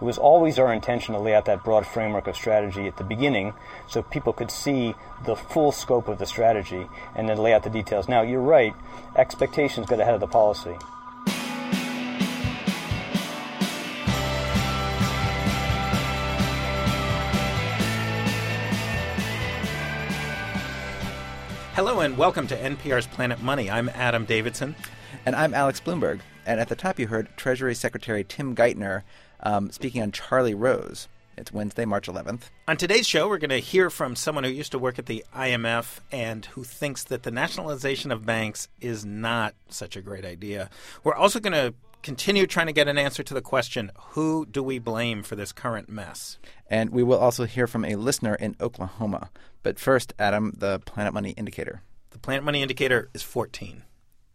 It was always our intention to lay out that broad framework of strategy at the beginning so people could see the full scope of the strategy and then lay out the details. Now, you're right, expectations got ahead of the policy. Hello and welcome to NPR's Planet Money. I'm Adam Davidson. And I'm Alex Blumberg. And at the top, you heard Treasury Secretary Tim Geithner um, speaking on Charlie Rose. It's Wednesday, March 11th. On today's show, we're going to hear from someone who used to work at the IMF and who thinks that the nationalization of banks is not such a great idea. We're also going to continue trying to get an answer to the question who do we blame for this current mess? And we will also hear from a listener in Oklahoma. But first, Adam, the Planet Money indicator. The Planet Money indicator is 14.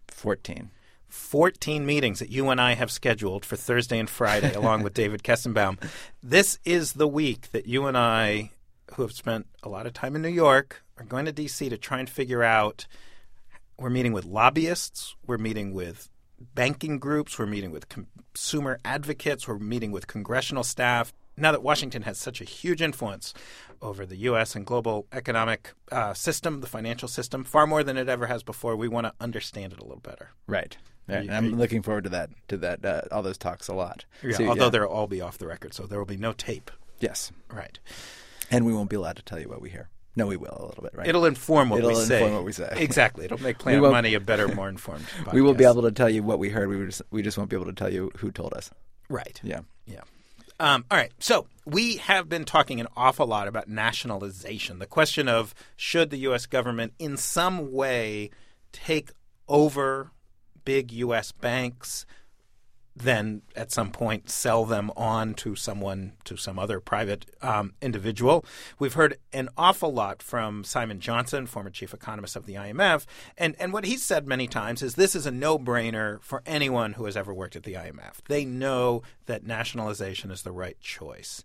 14. 14 meetings that you and I have scheduled for Thursday and Friday, along with David Kestenbaum. This is the week that you and I, who have spent a lot of time in New York, are going to D.C. to try and figure out. We're meeting with lobbyists, we're meeting with banking groups, we're meeting with consumer advocates, we're meeting with congressional staff. Now that Washington has such a huge influence over the U.S. and global economic uh, system, the financial system, far more than it ever has before, we want to understand it a little better. Right. Right. I'm looking forward to that, to that, uh, all those talks a lot. Yeah, so, although yeah. they'll all be off the record, so there will be no tape. Yes. Right. And we won't be allowed to tell you what we hear. No, we will a little bit, right? It'll inform what It'll we say. It'll inform what we say. Exactly. It'll make Planet Money a better, more informed. Podcast. we will be able to tell you what we heard. We just we just won't be able to tell you who told us. Right. Yeah. Yeah. Um, all right. So we have been talking an awful lot about nationalization. The question of should the U.S. government in some way take over big U.S. banks, then at some point sell them on to someone, to some other private um, individual. We've heard an awful lot from Simon Johnson, former chief economist of the IMF, and and what he's said many times is this is a no-brainer for anyone who has ever worked at the IMF. They know that nationalization is the right choice,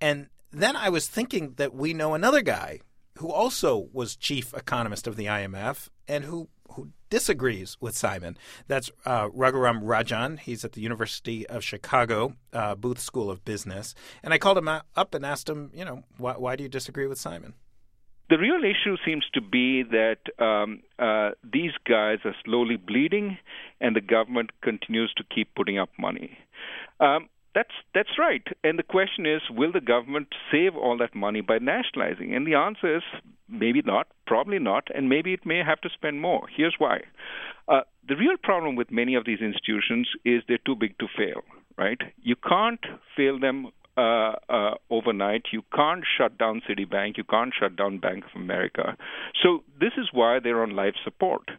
and then I was thinking that we know another guy who also was chief economist of the IMF and who who disagrees with Simon. That's uh, Raghuram Rajan. He's at the University of Chicago uh, Booth School of Business. And I called him up and asked him, you know, why, why do you disagree with Simon? The real issue seems to be that um, uh, these guys are slowly bleeding, and the government continues to keep putting up money. Um, that's that's right. And the question is, will the government save all that money by nationalizing? And the answer is maybe not, probably not, and maybe it may have to spend more. Here's why. Uh, the real problem with many of these institutions is they're too big to fail, right? You can't fail them uh, uh, overnight. You can't shut down Citibank. You can't shut down Bank of America. So this is why they're on life support.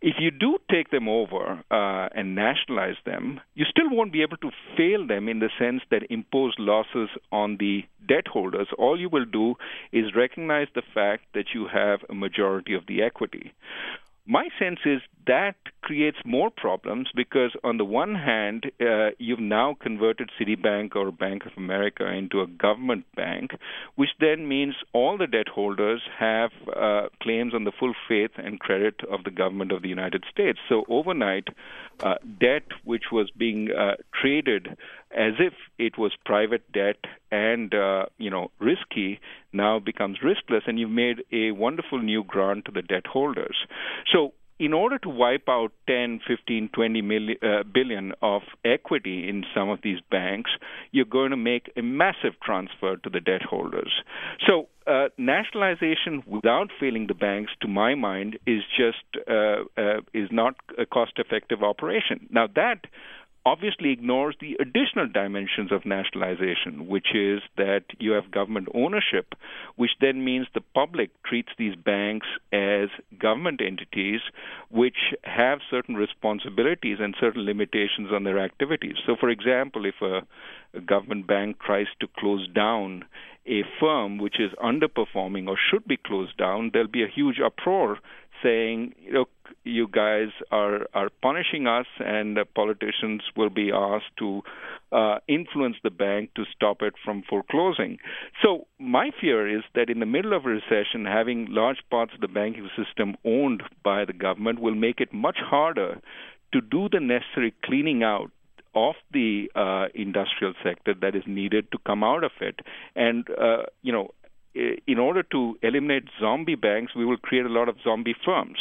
If you do take them over uh, and nationalize them, you still won't be able to fail them in the sense that impose losses on the debt holders. All you will do is recognize the fact that you have a majority of the equity. My sense is that creates more problems because, on the one hand, uh, you've now converted Citibank or Bank of America into a government bank, which then means all the debt holders have uh, claims on the full faith and credit of the government of the United States. So, overnight, uh, debt which was being uh, traded as if it was private debt and uh, you know risky now becomes riskless and you've made a wonderful new grant to the debt holders so in order to wipe out 10, 15, 20 million, uh, billion of equity in some of these banks, you're going to make a massive transfer to the debt holders. So, uh, nationalization without failing the banks, to my mind, is just uh, uh is not a cost-effective operation. Now that obviously ignores the additional dimensions of nationalization, which is that you have government ownership, which then means the public treats these banks as government entities which have certain responsibilities and certain limitations on their activities. So, for example, if a, a government bank tries to close down a firm which is underperforming or should be closed down, there'll be a huge uproar saying, look, you guys are are punishing us, and politicians will be asked to uh, influence the bank to stop it from foreclosing. So my fear is that in the middle of a recession, having large parts of the banking system owned by the government will make it much harder to do the necessary cleaning out of the uh, industrial sector that is needed to come out of it. And, uh, you know, in order to eliminate zombie banks, we will create a lot of zombie firms.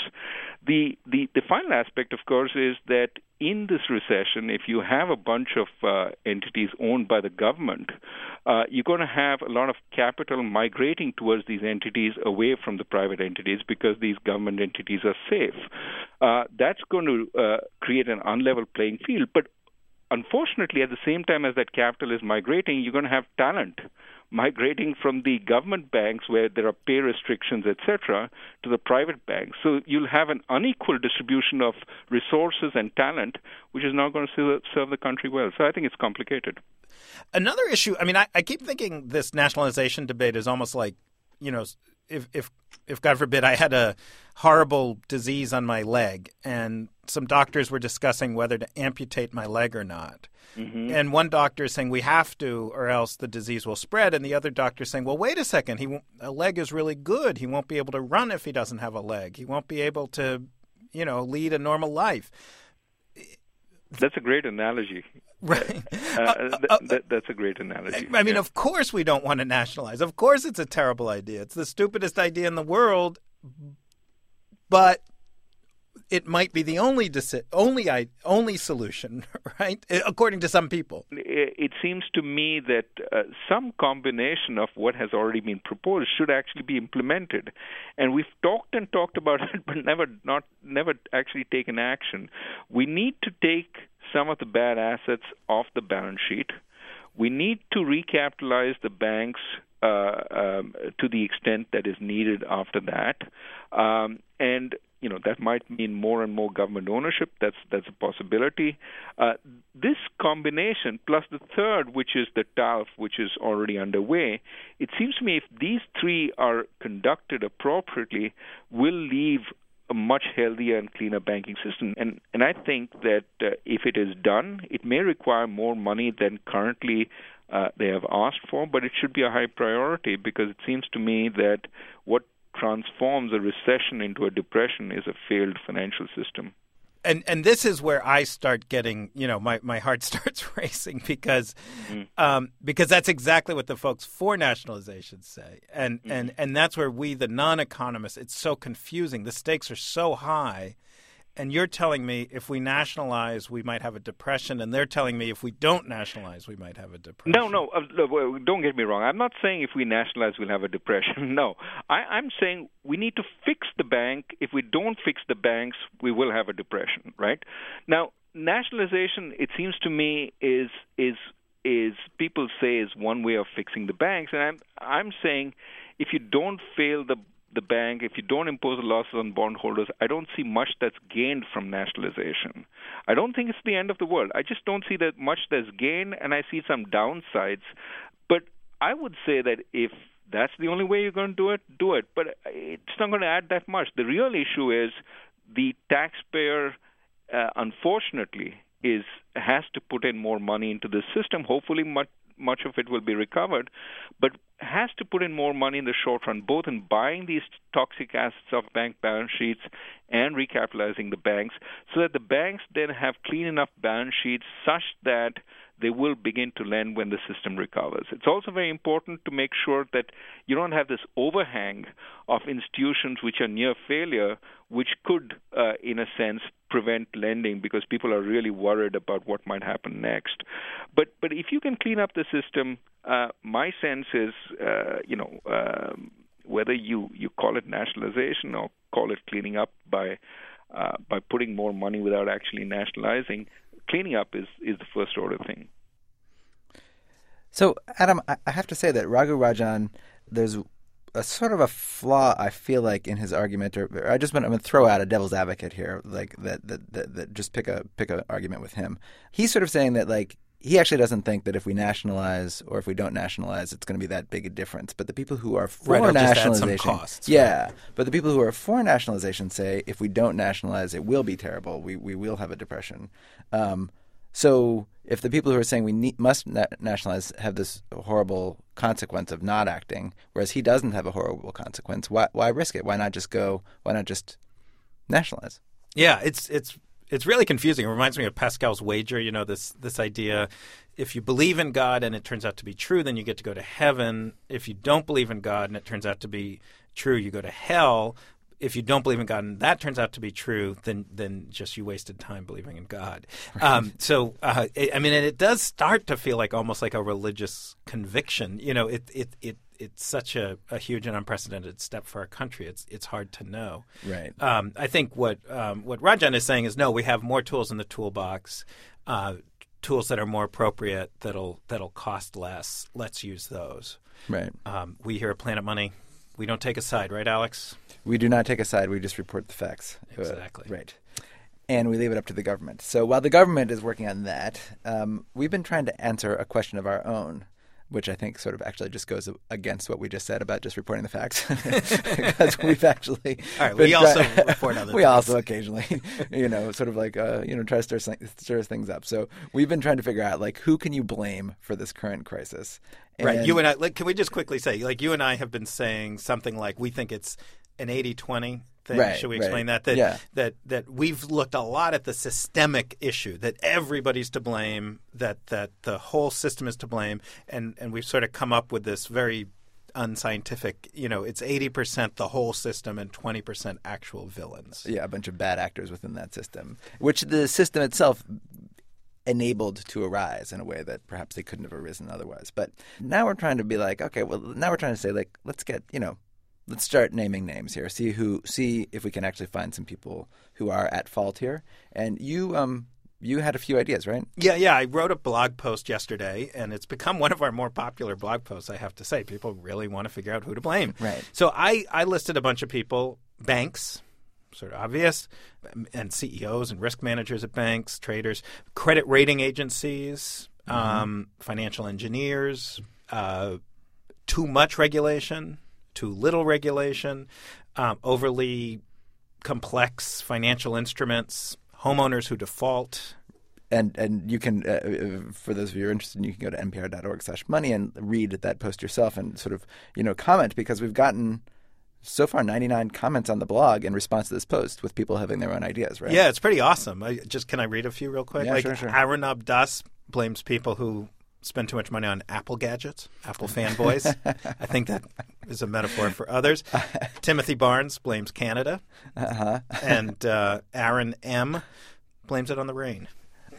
The, the, the final aspect, of course, is that in this recession, if you have a bunch of uh, entities owned by the government, uh, you're going to have a lot of capital migrating towards these entities away from the private entities because these government entities are safe. Uh, that's going to uh, create an unlevel playing field. But unfortunately, at the same time as that capital is migrating, you're going to have talent migrating from the government banks where there are pay restrictions, etc., to the private banks. So you'll have an unequal distribution of resources and talent, which is not going to serve the country well. So I think it's complicated. Another issue, I mean, I, I keep thinking this nationalization debate is almost like, you know, if if if God forbid I had a horrible disease on my leg and some doctors were discussing whether to amputate my leg or not. Mm-hmm. And one doctor is saying we have to, or else the disease will spread. And the other doctor is saying, well, wait a second, he a leg is really good. He won't be able to run if he doesn't have a leg. He won't be able to, you know, lead a normal life. That's a great analogy. Right. Uh, uh, uh, th- that's a great analogy. I mean, yeah. of course we don't want to nationalize. Of course it's a terrible idea. It's the stupidest idea in the world. But it might be the only deci- only only solution, right? According to some people. It seems to me that uh, some combination of what has already been proposed should actually be implemented, and we've talked and talked about it, but never not never actually taken action. We need to take some of the bad assets off the balance sheet. We need to recapitalize the banks uh, um, to the extent that is needed after that. Um, and you know that might mean more and more government ownership. That's that's a possibility. Uh, this combination plus the third, which is the TALF, which is already underway, it seems to me if these three are conducted appropriately, will leave a much healthier and cleaner banking system. And and I think that uh, if it is done, it may require more money than currently uh, they have asked for, but it should be a high priority because it seems to me that what transforms a recession into a depression is a failed financial system. And and this is where I start getting, you know, my, my heart starts racing because mm. um, because that's exactly what the folks for nationalization say, and mm. and and that's where we, the non-economists, it's so confusing. The stakes are so high and you're telling me if we nationalize, we might have a depression, and they're telling me if we don't nationalize, we might have a depression. No, no, uh, don't get me wrong. I'm not saying if we nationalize, we'll have a depression. No, I, I'm saying we need to fix the bank. If we don't fix the banks, we will have a depression, right? Now, nationalization, it seems to me, is is is people say is one way of fixing the banks, and I'm I'm saying if you don't fail the the bank, if you don't impose losses on bondholders, I don't see much that's gained from nationalization. I don't think it's the end of the world. I just don't see that much that's gained, and I see some downsides. But I would say that if that's the only way you're going to do it, do it. But it's not going to add that much. The real issue is the taxpayer, uh, unfortunately, is has to put in more money into the system. Hopefully, much much of it will be recovered, but has to put in more money in the short run, both in buying these toxic assets off bank balance sheets and recapitalizing the banks, so that the banks then have clean enough balance sheets such that they will begin to lend when the system recovers. It's also very important to make sure that you don't have this overhang of institutions which are near failure, which could, uh, in a sense, prevent lending because people are really worried about what might happen next. But but if you can clean up the system, uh, my sense is, uh, you know. Um, whether you, you call it nationalization or call it cleaning up by uh, by putting more money without actually nationalizing, cleaning up is, is the first order thing. So, Adam, I have to say that Raghu Rajan, there's a sort of a flaw I feel like in his argument, or, I just want to throw out a devil's advocate here, like that, that, that, that just pick a pick an argument with him. He's sort of saying that like he actually doesn't think that if we nationalize or if we don't nationalize, it's going to be that big a difference. But the people who are for right, nationalization, costs, yeah. Right. But the people who are for nationalization say if we don't nationalize, it will be terrible. We we will have a depression. Um, so if the people who are saying we need, must na- nationalize have this horrible consequence of not acting, whereas he doesn't have a horrible consequence, why why risk it? Why not just go? Why not just nationalize? Yeah, it's it's it's really confusing. It reminds me of Pascal's wager. You know this this idea: if you believe in God and it turns out to be true, then you get to go to heaven. If you don't believe in God and it turns out to be true, you go to hell. If you don't believe in God and that turns out to be true, then then just you wasted time believing in God. Right. Um, so uh, it, I mean, and it does start to feel like almost like a religious conviction. You know, it it it it's such a, a, huge and unprecedented step for our country. It's it's hard to know. Right. Um, I think what um, what Rajan is saying is no. We have more tools in the toolbox, uh, tools that are more appropriate that'll that'll cost less. Let's use those. Right. Um, we here at Planet Money, we don't take a side, right, Alex? We do not take a side. We just report the facts. Exactly. Uh, right. And we leave it up to the government. So while the government is working on that, um, we've been trying to answer a question of our own which I think sort of actually just goes against what we just said about just reporting the facts, because we've actually all right. We also report other. we also occasionally, you know, sort of like uh, you know, try to stir stir things up. So we've been trying to figure out like who can you blame for this current crisis. And right. You and I. Like, can we just quickly say, like, you and I have been saying something like we think it's an 80-20 thing. Right, Should we right. explain that? That, yeah. that that we've looked a lot at the systemic issue that everybody's to blame, that that the whole system is to blame, and and we've sort of come up with this very unscientific. You know, it's eighty percent the whole system and twenty percent actual villains. Yeah, a bunch of bad actors within that system, which the system itself enabled to arise in a way that perhaps they couldn't have arisen otherwise. But now we're trying to be like, okay, well, now we're trying to say like, let's get you know let's start naming names here. See who see if we can actually find some people who are at fault here. And you um you had a few ideas, right? Yeah, yeah. I wrote a blog post yesterday, and it's become one of our more popular blog posts. I have to say, people really want to figure out who to blame. Right. So I I listed a bunch of people, banks. Sort of obvious, and CEOs and risk managers at banks, traders, credit rating agencies, mm-hmm. um, financial engineers, uh, too much regulation, too little regulation, um, overly complex financial instruments, homeowners who default. And and you can, uh, uh for those of you who are interested, you can go to npr.org slash money and read that post yourself and sort of you know comment because we've gotten so far 99 comments on the blog in response to this post with people having their own ideas, right? Yeah, it's pretty awesome. I, just can I read a few real quick? Yeah, like sure, sure. Arunab Das blames people who spend too much money on Apple gadgets, Apple fanboys. I think that is a metaphor for others. Timothy Barnes blames Canada, uh-huh. and uh, Aaron M blames it on the rain.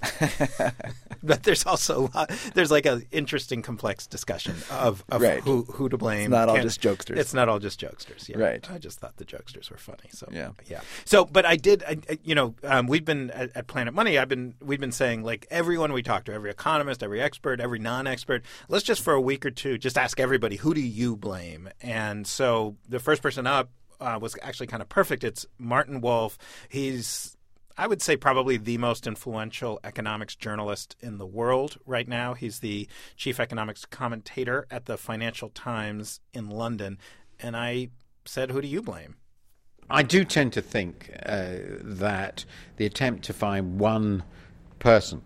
but there's also lot, there's like an interesting, complex discussion of, of right. who who to blame. It's not all just jokesters. It's not all just jokesters. Yeah. Right. I just thought the jokesters were funny. So yeah, yeah. So, but I did. I, you know, um, we've been at, at, Planet Money. I've been we've been saying like everyone we talk to, every economist, every expert, every non-expert. Let's just for a week or two just ask everybody who do you blame. And so the first person up uh, was actually kind of perfect. It's Martin Wolf. He's I would say probably the most influential economics journalist in the world right now. He's the chief economics commentator at the Financial Times in London. And I said, Who do you blame? I do tend to think uh, that the attempt to find one person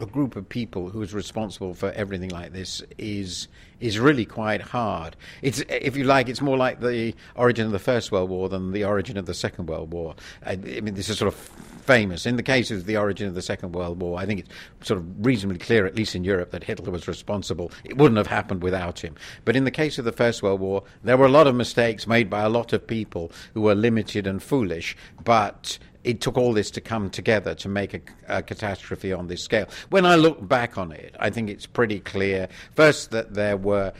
a group of people who is responsible for everything like this is is really quite hard. It's, if you like, it's more like the origin of the First World War than the origin of the Second World War. I, I mean, this is sort of famous. In the case of the origin of the Second World War, I think it's sort of reasonably clear, at least in Europe, that Hitler was responsible. It wouldn't have happened without him. But in the case of the First World War, there were a lot of mistakes made by a lot of people who were limited and foolish, but it took all this to come together to make a, a, catastrophe on this scale. When I look back on it, I think it's pretty clear first that there were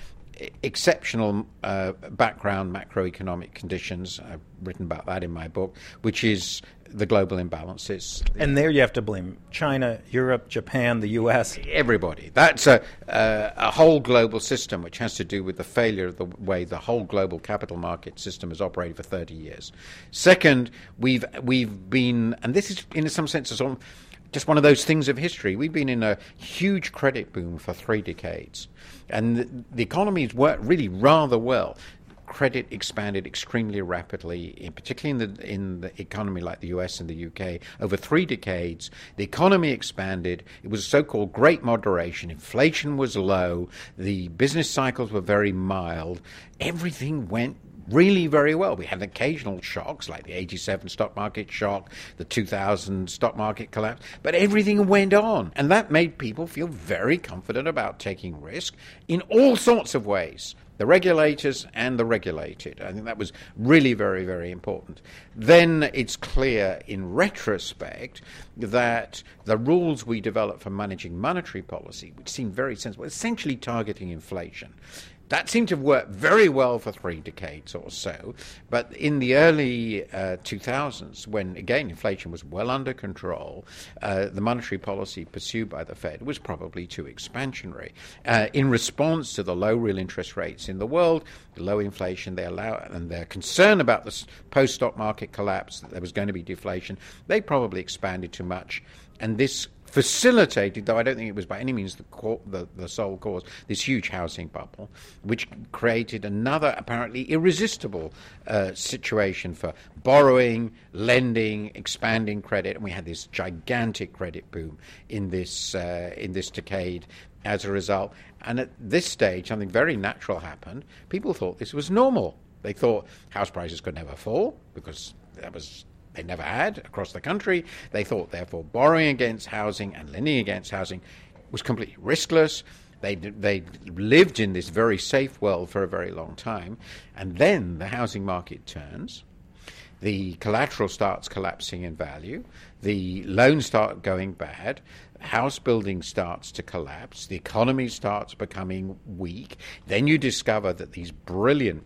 exceptional uh, background macroeconomic conditions. I've written about that in my book, which is the global imbalances. And there you have to blame China, Europe, Japan, the U.S. Everybody. That's a, uh, a whole global system which has to do with the failure of the way the whole global capital market system has operated for 30 years. Second, we've, we've been, and this is in some sense sort of just one of those things of history. We've been in a huge credit boom for three decades, and the, the economy's worked really rather well credit expanded extremely rapidly, in, particularly in the in the economy like the U.S. and the U.K. Over three decades, the economy expanded. It was so-called great moderation. Inflation was low. The business cycles were very mild. Everything went really very well. We had occasional shocks like the 87 stock market shock, the 2000 stock market collapse, but everything went on. And that made people feel very confident about taking risk in all sorts of ways the regulators and the regulated. I think that was really very, very important. Then it's clear in retrospect that the rules we developed for managing monetary policy, which seemed very sensible, essentially targeting inflation, that seemed to have worked very well for three decades or so. But in the early uh, 2000s, when again inflation was well under control, uh, the monetary policy pursued by the Fed was probably too expansionary. Uh, in response to the low real interest rates in the world, the low inflation they allow, and their concern about the post stock market collapse, that there was going to be deflation, they probably expanded too much. And this facilitated, though I don't think it was by any means the, co- the, the, sole cause, this huge housing bubble, which created another apparently irresistible uh, situation for borrowing, lending, expanding credit, and we had this gigantic credit boom in this uh, in this decade as a result. And at this stage, something very natural happened. People thought this was normal. They thought house prices could never fall because that was they never had across the country. They thought, therefore, borrowing against housing and lending against housing was completely riskless. They they lived in this very safe world for a very long time, and then the housing market turns. The collateral starts collapsing in value. The loans start going bad. House building starts to collapse. The economy starts becoming weak. Then you discover that these brilliant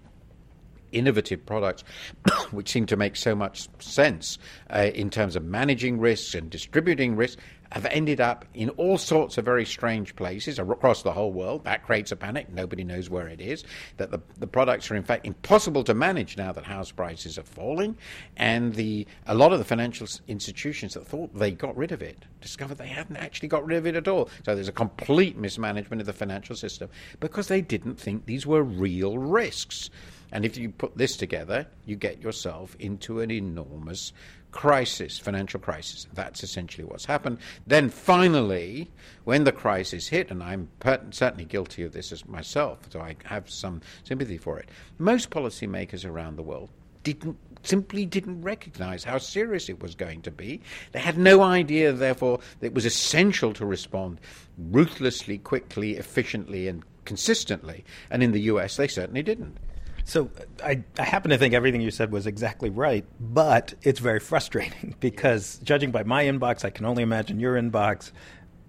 innovative products, which seem to make so much sense uh, in terms of managing risks and distributing risks, have ended up in all sorts of very strange places across the whole world. That creates a panic. Nobody knows where it is. That the, the products are, in fact, impossible to manage now that house prices are falling. And the, a lot of the financial institutions that thought they got rid of it discovered they hadn't actually got rid of it at all. So there's a complete mismanagement of the financial system because they didn't think these were real risks. And if you put this together, you get yourself into an enormous crisis, financial crisis. That's essentially what's happened. Then finally, when the crisis hit, and I'm per- certainly guilty of this as myself, so I have some sympathy for it, most policymakers around the world didn't simply didn't recognize how serious it was going to be. They had no idea, therefore, that it was essential to respond ruthlessly, quickly, efficiently, and consistently. And in the US, they certainly didn't. So I, I happen to think everything you said was exactly right, but it's very frustrating because judging by my inbox, I can only imagine your inbox.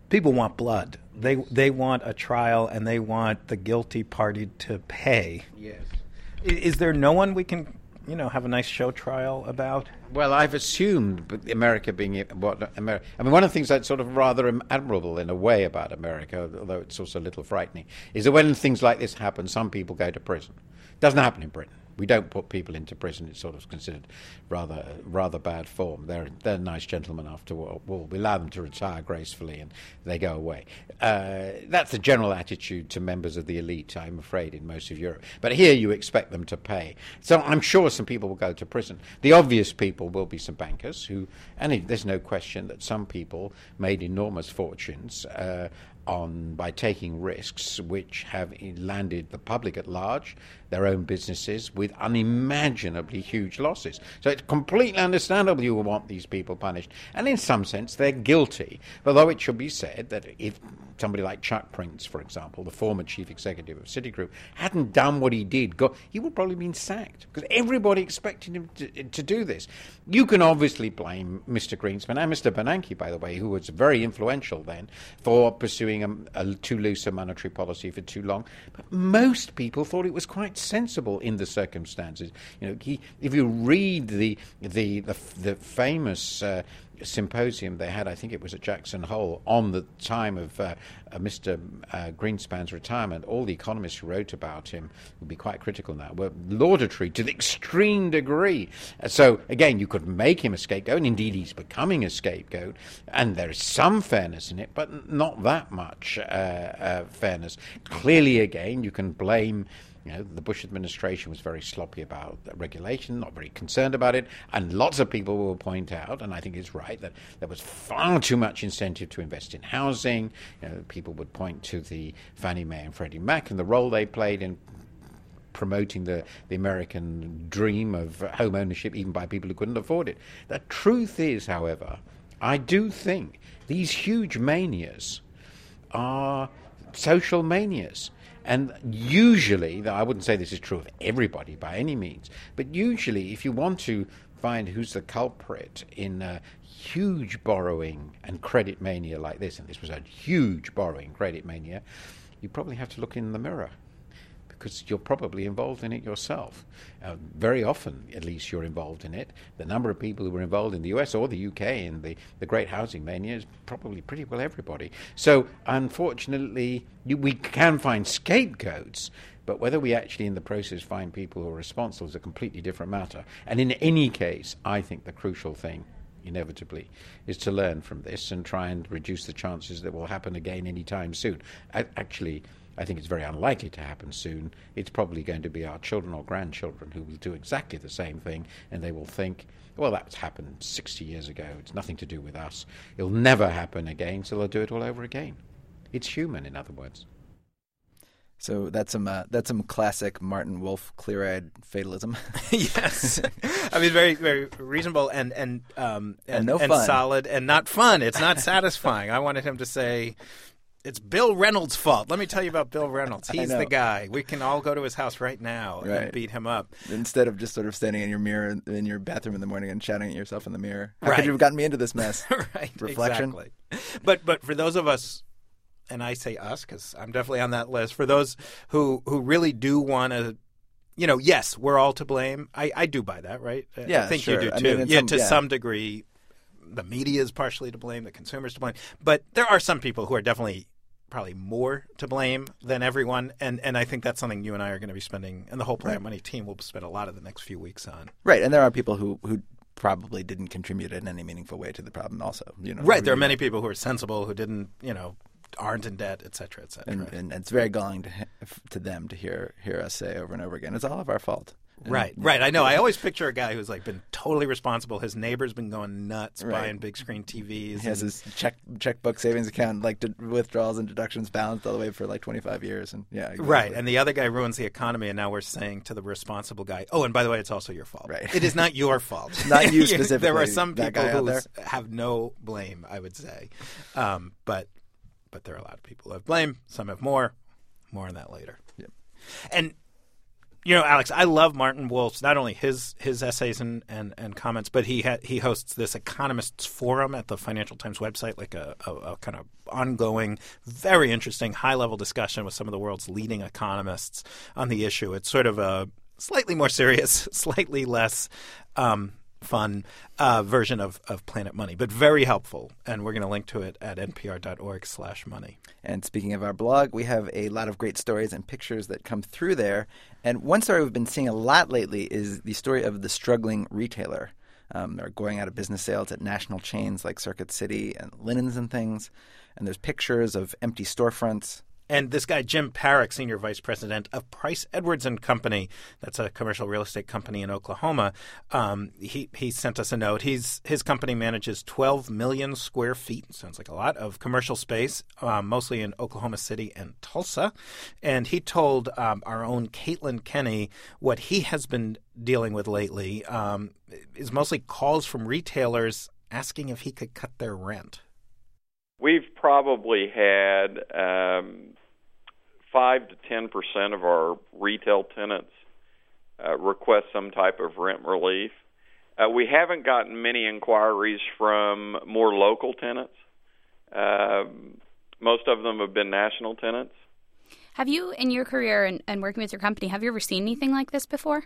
People want blood. They they want a trial and they want the guilty party to pay. Yes. Is, is there no one we can you know have a nice show trial about? Well, I've assumed America being what America. I mean, one of the things that's sort of rather admirable in a way about America, although it's also a little frightening, is that when things like this happen, some people go to prison. Doesn't happen in Britain. We don't put people into prison. It's sort of considered rather rather bad form. They're they're nice gentlemen after all. We allow them to retire gracefully and they go away. Uh, that's the general attitude to members of the elite, I'm afraid, in most of Europe. But here you expect them to pay. So I'm sure some people will go to prison. The obvious people will be some bankers who, and there's no question that some people made enormous fortunes. Uh, on by taking risks which have landed the public at large, their own businesses, with unimaginably huge losses. So it's completely understandable you want these people punished. And in some sense, they're guilty. Although it should be said that if somebody like Chuck Prince, for example, the former chief executive of Citigroup, hadn't done what he did, he would probably have been sacked because everybody expected him to, to do this. You can obviously blame Mr. Greenspan and Mr. Bernanke, by the way, who was very influential then, for pursuing a, a too loose a monetary policy for too long. But most people thought it was quite sensible in the circumstances. You know, he, if you read the the the, the famous uh, symposium they had, I think it was at Jackson Hole, on the time of uh, uh, Mr. Uh, Greenspan's retirement, all the economists who wrote about him would be quite critical now, were laudatory to the extreme degree. Uh, so, again, you could make him a scapegoat, and indeed he's becoming a scapegoat, and there is some fairness in it, but not that much uh, uh, fairness. Clearly, again, you can blame you know, the Bush administration was very sloppy about regulation, not very concerned about it, and lots of people will point out, and I think it's right, that there was far too much incentive to invest in housing. You know, people would point to the Fannie Mae and Freddie Mac and the role they played in promoting the, the American dream of home ownership, even by people who couldn't afford it. The truth is, however, I do think these huge manias are social manias. And usually, I wouldn't say this is true of everybody by any means, but usually, if you want to find who's the culprit in a huge borrowing and credit mania like this, and this was a huge borrowing credit mania, you probably have to look in the mirror because you're probably involved in it yourself. Uh, very often, at least, you're involved in it. The number of people who were involved in the US or the UK in the, the great housing mania is probably pretty well everybody. So, unfortunately, you, we can find scapegoats. But whether we actually, in the process, find people who are responsible is a completely different matter. And in any case, I think the crucial thing, inevitably, is to learn from this and try and reduce the chances that will happen again anytime soon. Actually, I think it's very unlikely to happen soon. It's probably going to be our children or grandchildren who will do exactly the same thing, and they will think, well, that's happened 60 years ago. It's nothing to do with us. It'll never happen again, so they'll do it all over again. It's human, in other words. So that's some uh, that's some classic Martin Wolf clear-eyed fatalism. yes, I mean very very reasonable and and um, And and, no and solid and not fun. It's not satisfying. I wanted him to say. It's Bill Reynolds' fault. Let me tell you about Bill Reynolds. He's the guy. We can all go to his house right now and beat him up. Instead of just sort of standing in your mirror in your bathroom in the morning and shouting at yourself in the mirror. How Right. could you have gotten me into this mess? right. Reflection. Exactly. But but for those of us, and I say us because I'm definitely on that list. For those who who really do want to. You know, yes, we're all to blame. I, I do buy that, right? I- I think sure. you do I too. mean, yeah, some- to yeah. some degree, the media is partially to blame, the consumers to blame, but there are some people who are definitely probably more to blame than everyone, and and I think that's something you and I are going to be spending, and the whole Planet Money team will spend a lot of the next few weeks on. right, and there are people who who probably didn't contribute in any meaningful way to the problem. Also, you know, Right, there are many people who are sensible who didn't, you know, aren't in debt, et cetera, et cetera. and, and it's very galling to to them to hear hear us say over and over again, it's all of our fault. And- Right, right. I know. I always picture a guy who's like been totally responsible. His neighbor's been going nuts Right. buying big screen TVs. He has and- his check checkbook savings account like de- withdrawals and deductions balanced all the way for like twenty five years, and yeah, exactly. Right, and the other guy ruins the economy, and now we're saying to the responsible guy, "Oh, and by the way, it's also your fault. Right. It is not your fault. Not you specifically. there are some people who there. have no blame. I would say, um, but but there are a lot of people who have blame. Some have more. More on that later. Yep. And you know, Alex, I love Martin Wolf's not only his his essays and, and, and comments, but he ha- he hosts this economists forum at the Financial Times website, like a, a, a kind of ongoing, very interesting, high level discussion with some of the world's leading economists on the issue. It's sort of a slightly more serious, slightly less um, fun uh, version of, of Planet Money, but very helpful. And we're going to link to it at npr.org slash money. And speaking of our blog, we have a lot of great stories and pictures that come through there. And one story we've been seeing a lot lately is the story of the struggling retailer. Um, they're going out of business sales at national chains like Circuit City and Linens and things. And there's pictures of empty storefronts. And this guy, Jim Parrick, senior vice president of Price Edwards and Company, that's a commercial real estate company in Oklahoma. Um, he he sent us a note. He's his company manages 12 million square feet. Sounds like a lot of commercial space, um, mostly in Oklahoma City and Tulsa. And he told um, our own Caitlin Kenney what he has been dealing with lately um, is mostly calls from retailers asking if he could cut their rent. We've probably had um, five to ten percent of our retail tenants uh, request some type of rent relief. Uh, we haven't gotten many inquiries from more local tenants. Um, most of them have been national tenants. Have you, in your career and, and working with your company, have you ever seen anything like this before?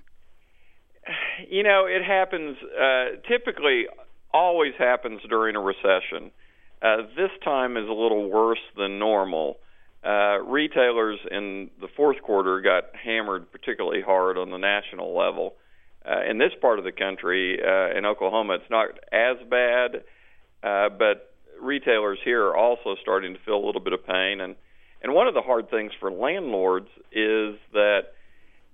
You know, it happens uh, typically, always happens during a recession. Uh, this time is a little worse than normal. Uh, retailers in the fourth quarter got hammered particularly hard on the national level. Uh, in this part of the country, uh, in Oklahoma, it's not as bad, uh, but retailers here are also starting to feel a little bit of pain. And and one of the hard things for landlords is that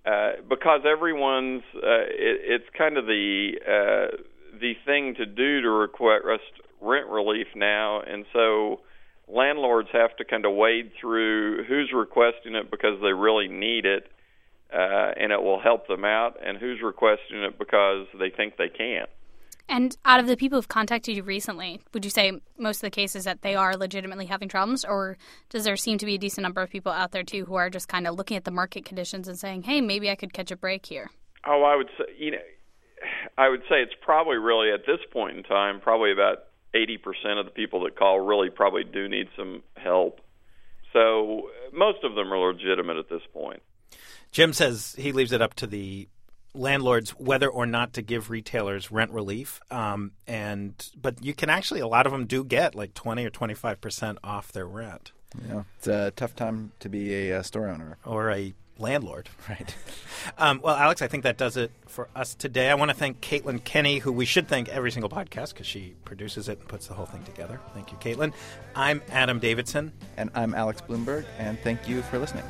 uh, because everyone's uh, it, it's kind of the uh, the thing to do to request rent relief now, and so landlords have to kind of wade through who's requesting it because they really need it, uh, and it will help them out, and who's requesting it because they think they can't. And out of the people who've contacted you recently, would you say most of the cases that they are legitimately having problems, or does there seem to be a decent number of people out there too who are just kind of looking at the market conditions and saying, "Hey, maybe I could catch a break here"? Oh, I would say, you know, I would say it's probably really at this point in time, probably about 80% of the people that call really probably do need some help. So most of them are legitimate at this point. Jim says he leaves it up to the landlords whether or not to give retailers rent relief. Um, and but you can actually a lot of them do get like 20 or 25 percent off their rent. Yeah, it's a tough time to be a uh, store owner or a landlord. Right. Um, well, Alex, I think that does it for us today. I want to thank Caitlin Kenney, who we should thank every single podcast because she produces it and puts the whole thing together. Thank you, Caitlin. I'm Adam Davidson. And I'm Alex Blumberg, and thank you for listening.